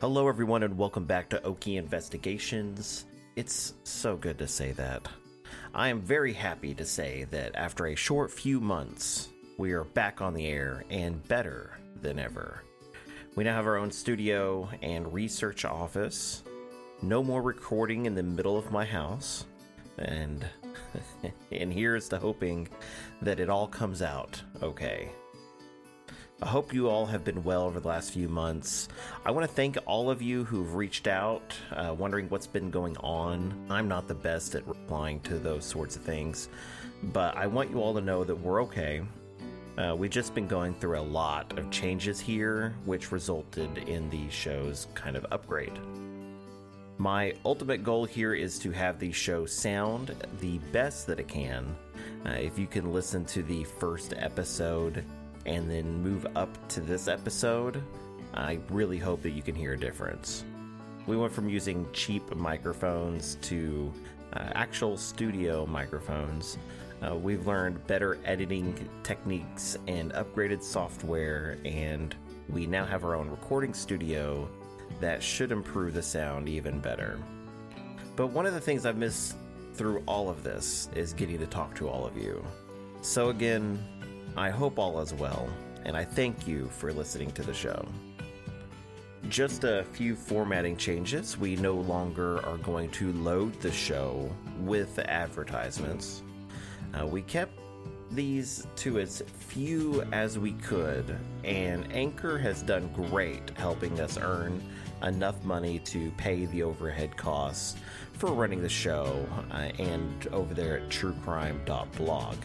Hello, everyone, and welcome back to Oki Investigations. It's so good to say that. I am very happy to say that after a short few months, we are back on the air and better than ever. We now have our own studio and research office. No more recording in the middle of my house. And and here's to hoping that it all comes out okay. I hope you all have been well over the last few months. I want to thank all of you who've reached out, uh, wondering what's been going on. I'm not the best at replying to those sorts of things, but I want you all to know that we're okay. Uh, we've just been going through a lot of changes here, which resulted in the show's kind of upgrade. My ultimate goal here is to have the show sound the best that it can. Uh, if you can listen to the first episode and then move up to this episode, I really hope that you can hear a difference. We went from using cheap microphones to uh, actual studio microphones. Uh, we've learned better editing techniques and upgraded software, and we now have our own recording studio that should improve the sound even better. But one of the things I've missed through all of this is getting to talk to all of you. So, again, I hope all is well, and I thank you for listening to the show. Just a few formatting changes. We no longer are going to load the show with advertisements. Uh, we kept these to as few as we could, and Anchor has done great helping us earn enough money to pay the overhead costs for running the show uh, and over there at truecrime.blog.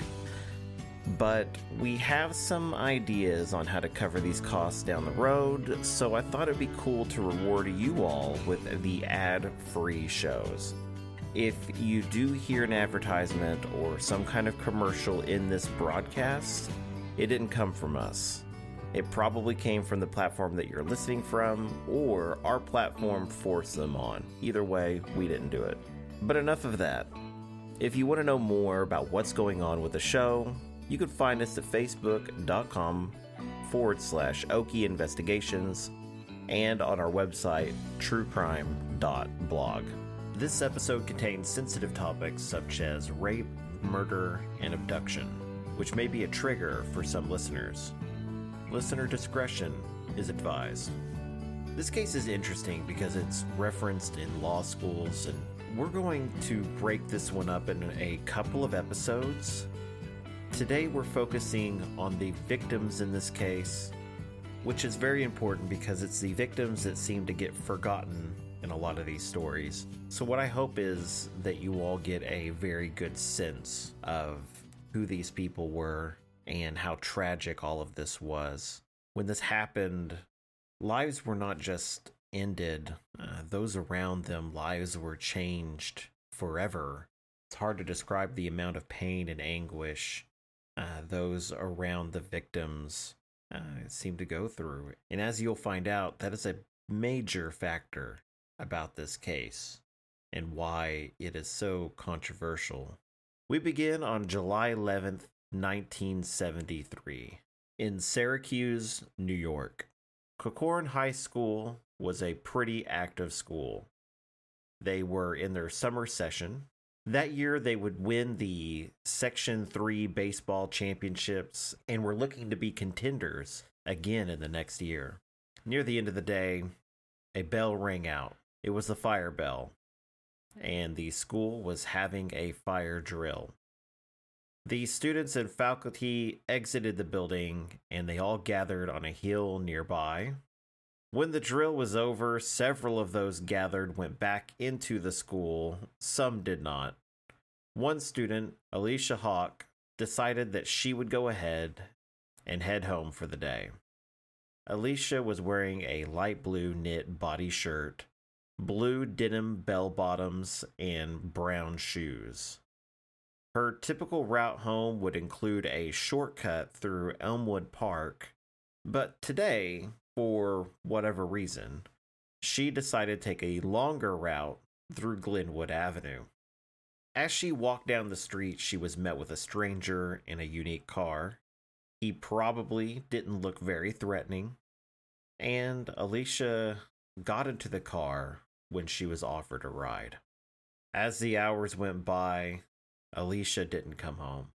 But we have some ideas on how to cover these costs down the road, so I thought it'd be cool to reward you all with the ad free shows. If you do hear an advertisement or some kind of commercial in this broadcast, it didn't come from us. It probably came from the platform that you're listening from, or our platform forced them on. Either way, we didn't do it. But enough of that. If you want to know more about what's going on with the show, you can find us at facebook.com forward slash Oki Investigations and on our website, truecrime.blog. This episode contains sensitive topics such as rape, murder, and abduction, which may be a trigger for some listeners. Listener discretion is advised. This case is interesting because it's referenced in law schools, and we're going to break this one up in a couple of episodes. Today, we're focusing on the victims in this case, which is very important because it's the victims that seem to get forgotten in a lot of these stories. So, what I hope is that you all get a very good sense of who these people were and how tragic all of this was. When this happened, lives were not just ended, uh, those around them, lives were changed forever. It's hard to describe the amount of pain and anguish uh, those around the victims uh, seem to go through. And as you'll find out, that is a major factor about this case and why it is so controversial. We begin on July 11th, 1973, in Syracuse, New York. Corcoran High School was a pretty active school. They were in their summer session. That year, they would win the Section 3 baseball championships and were looking to be contenders again in the next year. Near the end of the day, a bell rang out. It was the fire bell, and the school was having a fire drill. The students and faculty exited the building and they all gathered on a hill nearby. When the drill was over, several of those gathered went back into the school, some did not. One student, Alicia Hauck, decided that she would go ahead and head home for the day. Alicia was wearing a light blue knit body shirt, blue denim bell bottoms, and brown shoes. Her typical route home would include a shortcut through Elmwood Park, but today, for whatever reason, she decided to take a longer route through Glenwood Avenue. As she walked down the street, she was met with a stranger in a unique car. He probably didn't look very threatening, and Alicia got into the car when she was offered a ride. As the hours went by, Alicia didn't come home.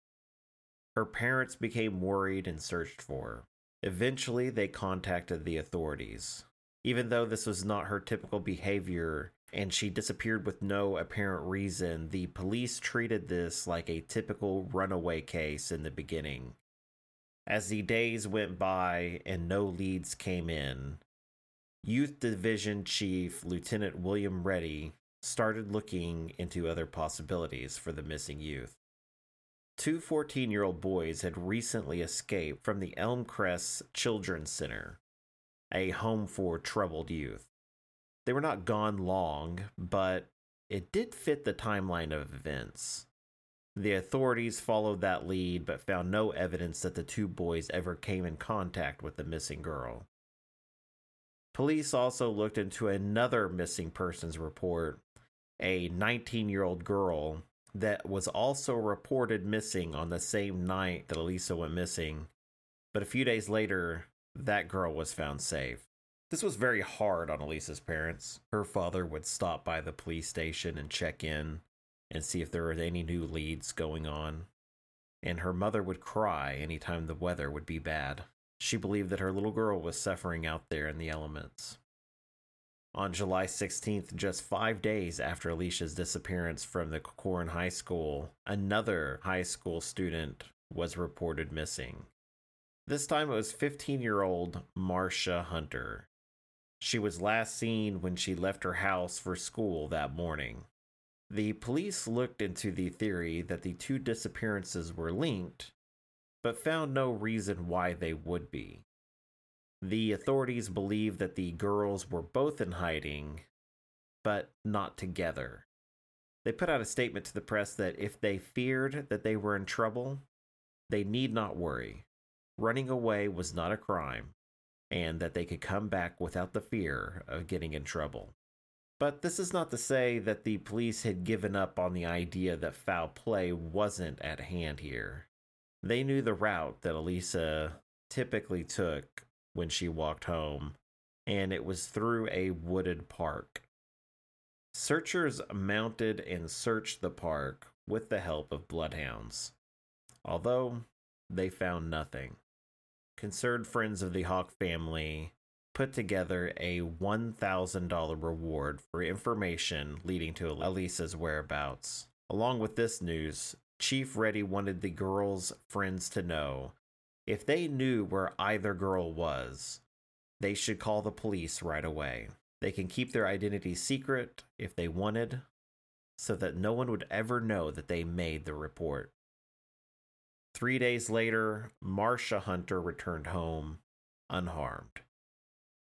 Her parents became worried and searched for her. Eventually, they contacted the authorities. Even though this was not her typical behavior and she disappeared with no apparent reason, the police treated this like a typical runaway case in the beginning. As the days went by and no leads came in, Youth Division Chief Lieutenant William Reddy started looking into other possibilities for the missing youth. Two 14 year old boys had recently escaped from the Elmcrest Children's Center, a home for troubled youth. They were not gone long, but it did fit the timeline of events. The authorities followed that lead but found no evidence that the two boys ever came in contact with the missing girl. Police also looked into another missing persons report, a 19 year old girl that was also reported missing on the same night that Elisa went missing, but a few days later, that girl was found safe. This was very hard on Elisa's parents. Her father would stop by the police station and check in and see if there were any new leads going on. And her mother would cry anytime the weather would be bad. She believed that her little girl was suffering out there in the elements. On July 16th, just five days after Alicia's disappearance from the Corcoran High School, another high school student was reported missing. This time it was 15 year old Marcia Hunter. She was last seen when she left her house for school that morning. The police looked into the theory that the two disappearances were linked, but found no reason why they would be. The authorities believe that the girls were both in hiding, but not together. They put out a statement to the press that if they feared that they were in trouble, they need not worry. Running away was not a crime, and that they could come back without the fear of getting in trouble. But this is not to say that the police had given up on the idea that foul play wasn't at hand here. They knew the route that Elisa typically took when she walked home, and it was through a wooded park. Searchers mounted and searched the park with the help of bloodhounds, although they found nothing concerned friends of the Hauck family put together a $1,000 reward for information leading to Elisa's whereabouts. Along with this news, Chief Reddy wanted the girls' friends to know if they knew where either girl was, they should call the police right away. They can keep their identity secret if they wanted, so that no one would ever know that they made the report. Three days later, Marcia Hunter returned home unharmed.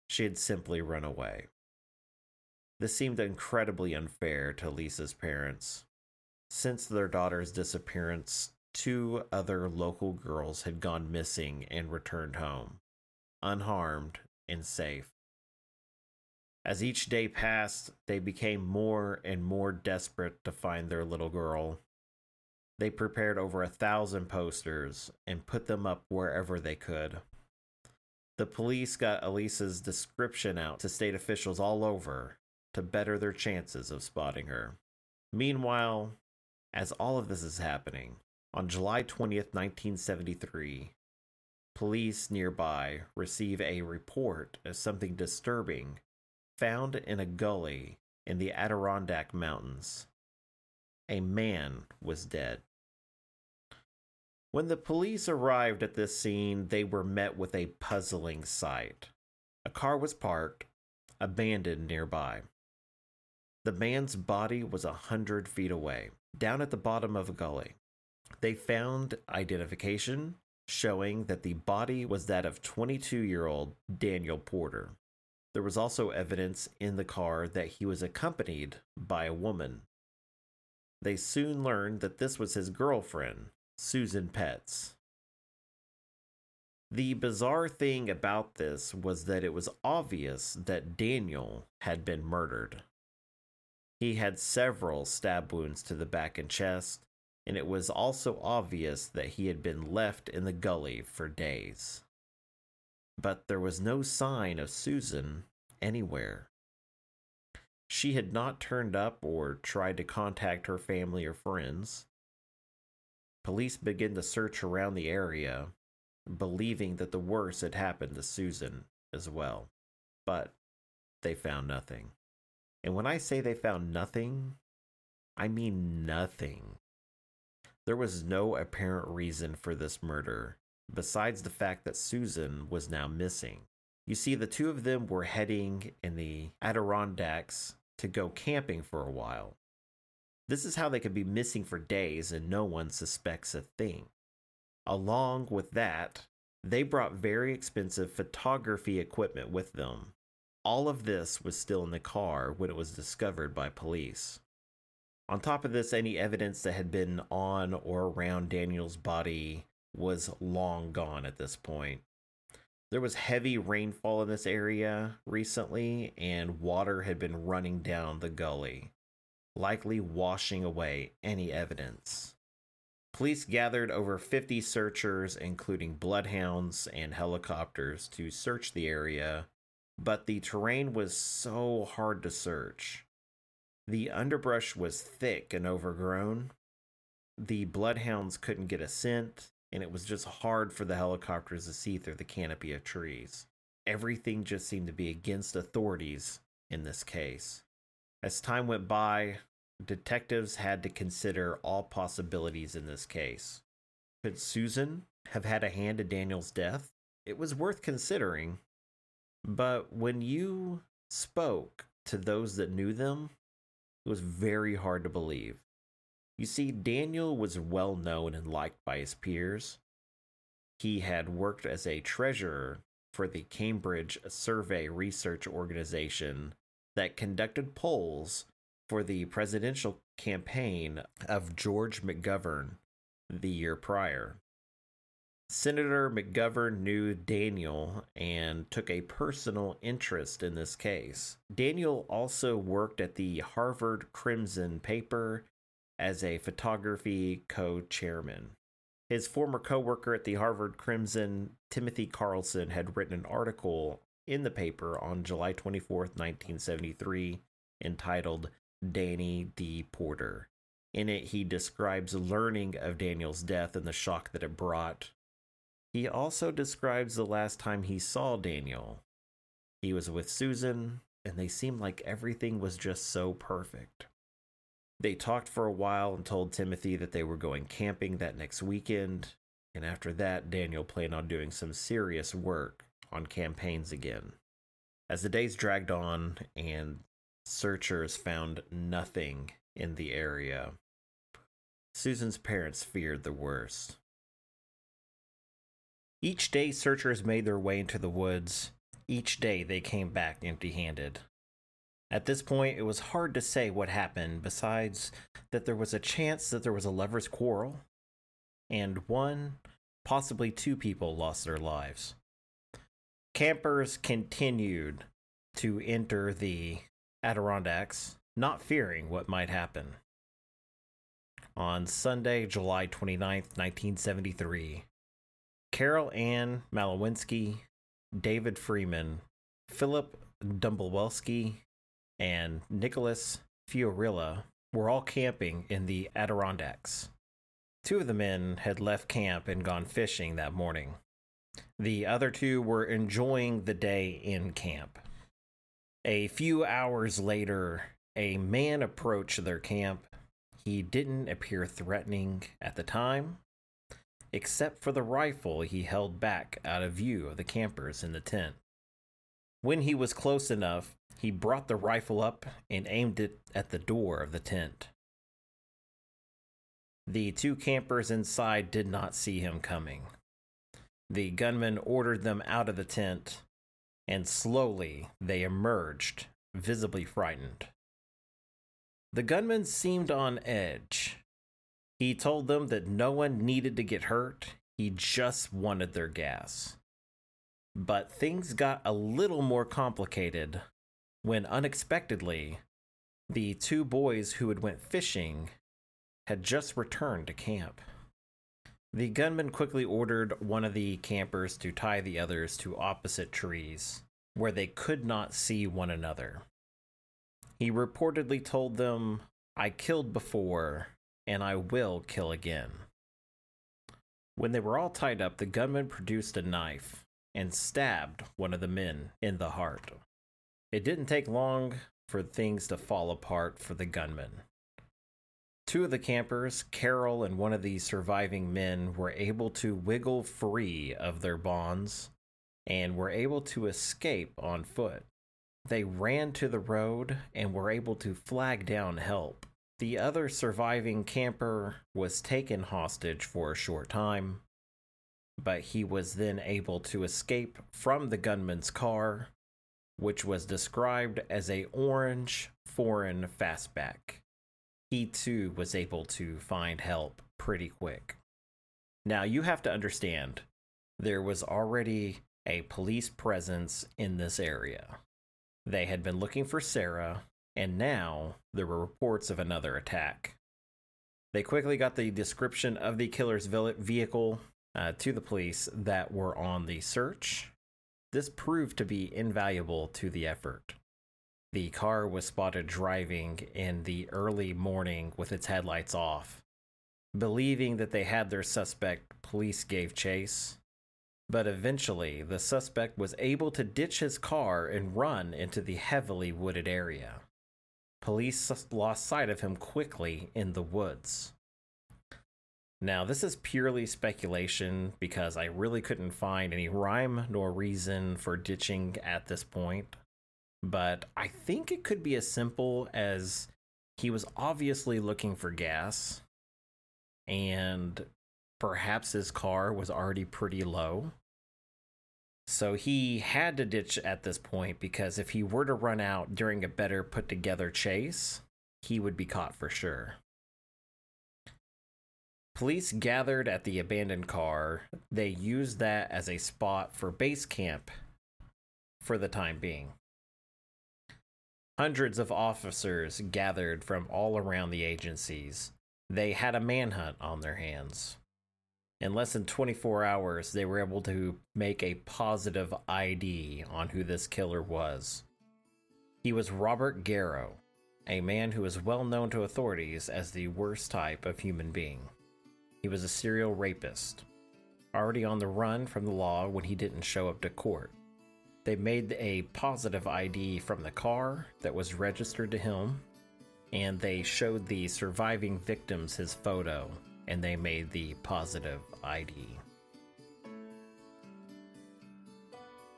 She had simply run away. This seemed incredibly unfair to Lisa's parents. Since their daughter's disappearance, two other local girls had gone missing and returned home, unharmed and safe. As each day passed, they became more and more desperate to find their little girl. They prepared over a thousand posters and put them up wherever they could. The police got Elisa's description out to state officials all over to better their chances of spotting her. Meanwhile, as all of this is happening, on July 20th, 1973, police nearby receive a report of something disturbing found in a gully in the Adirondack Mountains. A man was dead. When the police arrived at this scene, they were met with a puzzling sight. A car was parked, abandoned nearby. The man's body was a hundred feet away, down at the bottom of a gully. They found identification, showing that the body was that of 22 year old Daniel Porter. There was also evidence in the car that he was accompanied by a woman. They soon learned that this was his girlfriend, Susan Petz. The bizarre thing about this was that it was obvious that Daniel had been murdered. He had several stab wounds to the back and chest, and it was also obvious that he had been left in the gully for days. But there was no sign of Susan anywhere. She had not turned up or tried to contact her family or friends. Police began to search around the area, believing that the worst had happened to Susan as well. But they found nothing. And when I say they found nothing, I mean nothing. There was no apparent reason for this murder, besides the fact that Susan was now missing. You see, the two of them were heading in the Adirondacks to go camping for a while. This is how they could be missing for days and no one suspects a thing. Along with that, they brought very expensive photography equipment with them. All of this was still in the car when it was discovered by police. On top of this, any evidence that had been on or around Daniel's body was long gone at this point. There was heavy rainfall in this area recently, and water had been running down the gully, likely washing away any evidence. Police gathered over 50 searchers, including bloodhounds and helicopters, to search the area, but the terrain was so hard to search. The underbrush was thick and overgrown. The bloodhounds couldn't get a scent, and it was just hard for the helicopters to see through the canopy of trees. Everything just seemed to be against authorities in this case. As time went by, detectives had to consider all possibilities in this case. Could Susan have had a hand in Daniel's death? It was worth considering. But when you spoke to those that knew them, it was very hard to believe. You see, Daniel was well known and liked by his peers. He had worked as a treasurer for the Cambridge Survey Research Organization that conducted polls for the presidential campaign of George McGovern the year prior. Senator McGovern knew Daniel and took a personal interest in this case. Daniel also worked at the Harvard Crimson paper as a photography co chairman. His former co worker at the Harvard Crimson, Timothy Carlson, had written an article in the paper on July 24, 1973, entitled Danny D. Porter. In it, he describes learning of Daniel's death and the shock that it brought. He also describes the last time he saw Daniel. He was with Susan, and they seemed like everything was just so perfect. They talked for a while and told Timothy that they were going camping that next weekend, and after that, Daniel planned on doing some serious work on campaigns again. As the days dragged on and searchers found nothing in the area, Susan's parents feared the worst. Each day, searchers made their way into the woods. Each day, they came back empty handed. At this point, it was hard to say what happened, besides that there was a chance that there was a lover's quarrel, and one, possibly two people lost their lives. Campers continued to enter the Adirondacks, not fearing what might happen. On Sunday, July 29th, 1973, Carol Ann Malawinski, David Freeman, Philip Dumblewelski, and Nicholas Fiorilla were all camping in the Adirondacks. Two of the men had left camp and gone fishing that morning. The other two were enjoying the day in camp. A few hours later, a man approached their camp. He didn't appear threatening at the time, except for the rifle he held back out of view of the campers in the tent. When he was close enough, he brought the rifle up and aimed it at the door of the tent. The two campers inside did not see him coming. The gunman ordered them out of the tent, and slowly they emerged, visibly frightened. The gunman seemed on edge. He told them that no one needed to get hurt, he just wanted their gas. But things got a little more complicated when unexpectedly the two boys who had went fishing had just returned to camp. The gunman quickly ordered one of the campers to tie the others to opposite trees where they could not see one another. He reportedly told them, I killed before, and I will kill again. When they were all tied up, the gunman produced a knife and stabbed one of the men in the heart. It didn't take long for things to fall apart for the gunman. Two of the campers, Carol and one of the surviving men, were able to wiggle free of their bonds and were able to escape on foot. They ran to the road and were able to flag down help. The other surviving camper was taken hostage for a short time, but he was then able to escape from the gunman's car, which was described as a orange foreign fastback he too was able to find help pretty quick. Now, you have to understand, there was already a police presence in this area. They had been looking for Sarah, and now there were reports of another attack. They quickly got the description of the killer's vehicle uh, to the police that were on the search. This proved to be invaluable to the effort. The car was spotted driving in the early morning with its headlights off. Believing that they had their suspect, police gave chase. But eventually, the suspect was able to ditch his car and run into the heavily wooded area. Police lost sight of him quickly in the woods. Now, this is purely speculation because I really couldn't find any rhyme nor reason for ditching at this point but I think it could be as simple as he was obviously looking for gas and perhaps his car was already pretty low. So he had to ditch at this point because if he were to run out during a better put together chase, he would be caught for sure. Police gathered at the abandoned car. They used that as a spot for base camp for the time being. Hundreds of officers gathered from all around the agencies. They had a manhunt on their hands. In less than 24 hours, they were able to make a positive ID on who this killer was. He was Robert Garrow, a man who is well known to authorities as the worst type of human being. He was a serial rapist, already on the run from the law when he didn't show up to court. They made a positive ID from the car that was registered to him, and they showed the surviving victims his photo, and they made the positive ID.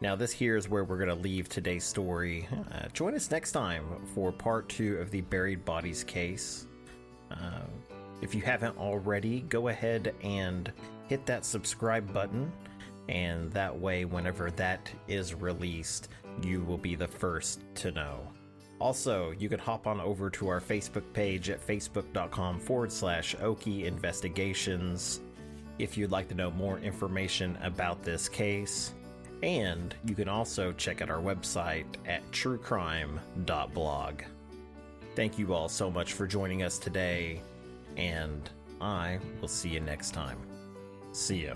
Now, this here is where we're going to leave today's story. Uh, join us next time for part two of the buried bodies case. Uh, if you haven't already, go ahead and hit that subscribe button and that way, whenever that is released, you will be the first to know. Also, you can hop on over to our Facebook page at facebook.com forward slash Okie Investigations if you'd like to know more information about this case. And you can also check out our website at truecrime.blog. Thank you all so much for joining us today, and I will see you next time. See ya.